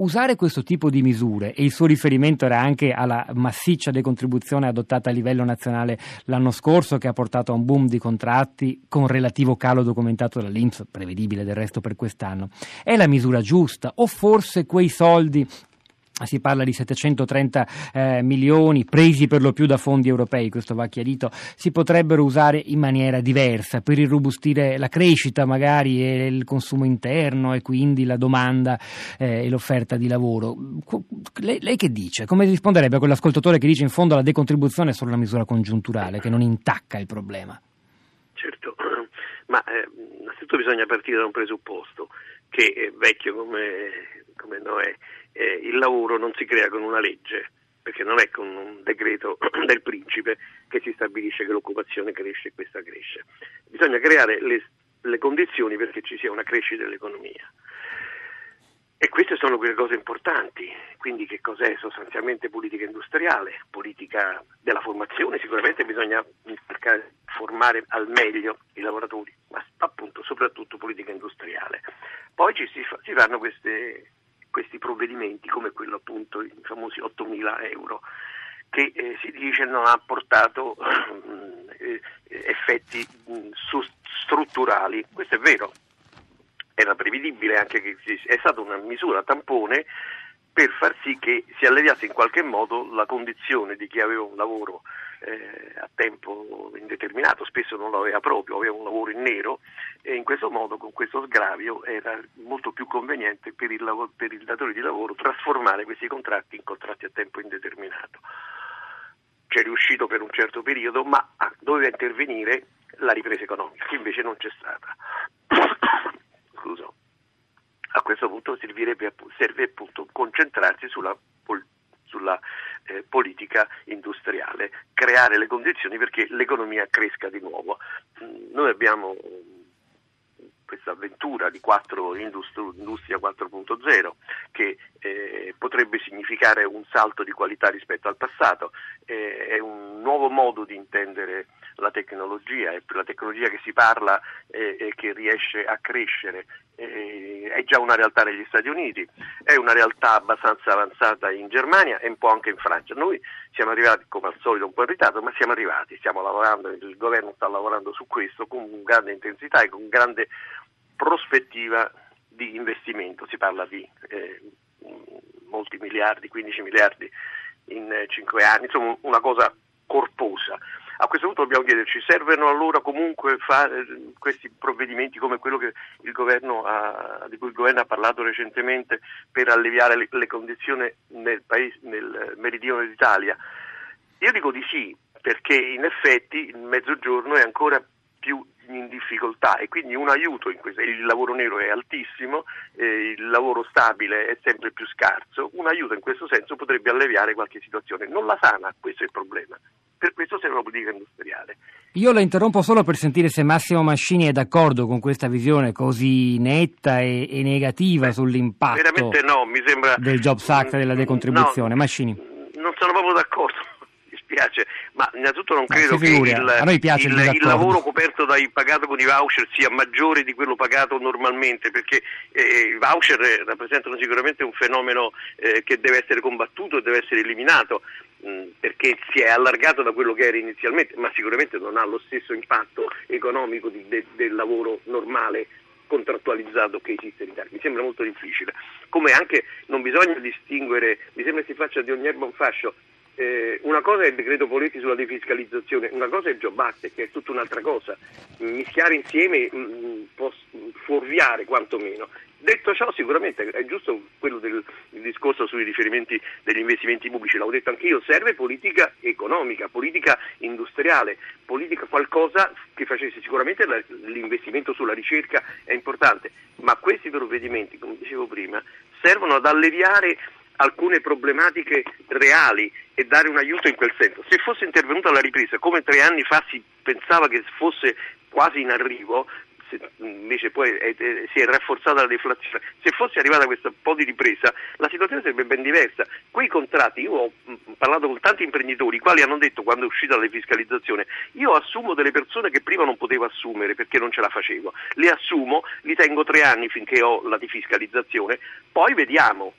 Usare questo tipo di misure, e il suo riferimento era anche alla massiccia decontribuzione adottata a livello nazionale l'anno scorso, che ha portato a un boom di contratti con relativo calo documentato dall'Inps, prevedibile del resto per quest'anno, è la misura giusta? O forse quei soldi si parla di 730 eh, milioni presi per lo più da fondi europei, questo va chiarito, si potrebbero usare in maniera diversa per irrobustire la crescita magari e il consumo interno e quindi la domanda eh, e l'offerta di lavoro. Lei, lei, che dice? Come risponderebbe a quell'ascoltatore che dice in fondo la decontribuzione è solo una misura congiunturale che non intacca il problema? Certo, ma eh, innanzitutto bisogna partire da un presupposto che è vecchio come, come Noè eh, il lavoro non si crea con una legge, perché non è con un decreto del principe che si stabilisce che l'occupazione cresce e questa cresce. Bisogna creare le, le condizioni perché ci sia una crescita dell'economia. E queste sono quelle cose importanti, quindi che cos'è sostanzialmente politica industriale, politica della formazione, sicuramente bisogna cercare di formare al meglio i lavoratori, ma appunto soprattutto politica industriale. Poi fanno queste questi provvedimenti come quello appunto, i famosi 8 mila euro, che eh, si dice non ha portato eh, effetti mh, strutturali. Questo è vero, era prevedibile anche che è stata una misura tampone per far sì che si alleviasse in qualche modo la condizione di chi aveva un lavoro eh, a tempo indeterminato, spesso non lo aveva proprio, aveva un lavoro in nero e in questo modo, con questo sgravio, era molto più conveniente per il, lavoro, per il datore di lavoro trasformare questi contratti in contratti a tempo indeterminato. C'è riuscito per un certo periodo, ma ah, doveva intervenire la ripresa economica, che invece non c'è stata. Scusa. A questo punto serve appunto concentrarsi sulla sulla eh, politica industriale, creare le condizioni perché l'economia cresca di nuovo. Mm, noi abbiamo questa avventura di 4, Industria 4.0 che eh, potrebbe significare un salto di qualità rispetto al passato, eh, è un nuovo modo di intendere la tecnologia, è la tecnologia che si parla e eh, che riesce a crescere, eh, è già una realtà negli Stati Uniti, è una realtà abbastanza avanzata in Germania e un po' anche in Francia. Noi siamo arrivati come al solito un po' in ritardo, ma siamo arrivati, stiamo lavorando, il governo sta lavorando su questo con grande intensità e con grande prospettiva di investimento, si parla di eh, molti miliardi, 15 miliardi in eh, 5 anni, insomma una cosa corposa. A questo punto dobbiamo chiederci, servono allora comunque eh, questi provvedimenti come quello ha, di cui il governo ha parlato recentemente per alleviare le, le condizioni nel, paese, nel meridione d'Italia? Io dico di sì, perché in effetti il mezzogiorno è ancora in difficoltà e quindi un aiuto in questo, il lavoro nero è altissimo, eh, il lavoro stabile è sempre più scarso, un aiuto in questo senso potrebbe alleviare qualche situazione, non la sana, questo è il problema. Per questo serve una politica industriale. Io la interrompo solo per sentire se Massimo Mascini è d'accordo con questa visione così netta e, e negativa Beh, sull'impatto no, sembra, del Jobs Act e della decontribuzione. No, Mascini. Non sono proprio d'accordo piace, ma innanzitutto non credo che il, il, il, lavoro coperto dai pagato con i voucher sia maggiore di quello pagato normalmente, perché eh, i voucher rappresentano sicuramente un fenomeno eh, che deve essere combattuto e deve essere eliminato, mm, perché si è allargato da quello che era inizialmente, ma sicuramente non ha lo stesso impatto economico di, de, del lavoro normale contrattualizzato che esiste in Italia. Mi sembra molto difficile. Come anche non bisogna distinguere, mi sembra si faccia di ogni erba un fascio, eh, una cosa è il decreto Poletti sulla defiscalizzazione, una cosa è il Act, che è tutta un'altra cosa. Mischiare insieme mh, mm, può fuorviare quantomeno. Detto ciò, sicuramente è giusto quello del discorso sui riferimenti degli investimenti pubblici, l'avevo detto anch'io, serve politica economica, politica industriale, politica qualcosa che facesse sicuramente l'investimento sulla ricerca è importante, ma questi provvedimenti, come dicevo prima, servono ad alleviare alcune problematiche reali e dare un aiuto in quel senso. Se fosse intervenuta la ripresa come tre anni fa si pensava che fosse quasi in arrivo, invece poi è, è, si è rafforzata la deflazione, se fosse arrivata questa po' di ripresa la situazione sarebbe ben diversa. Quei contratti, io ho parlato con tanti imprenditori, i quali hanno detto quando è uscita la defiscalizzazione, io assumo delle persone che prima non potevo assumere perché non ce la facevo, le assumo, li tengo tre anni finché ho la defiscalizzazione, poi vediamo,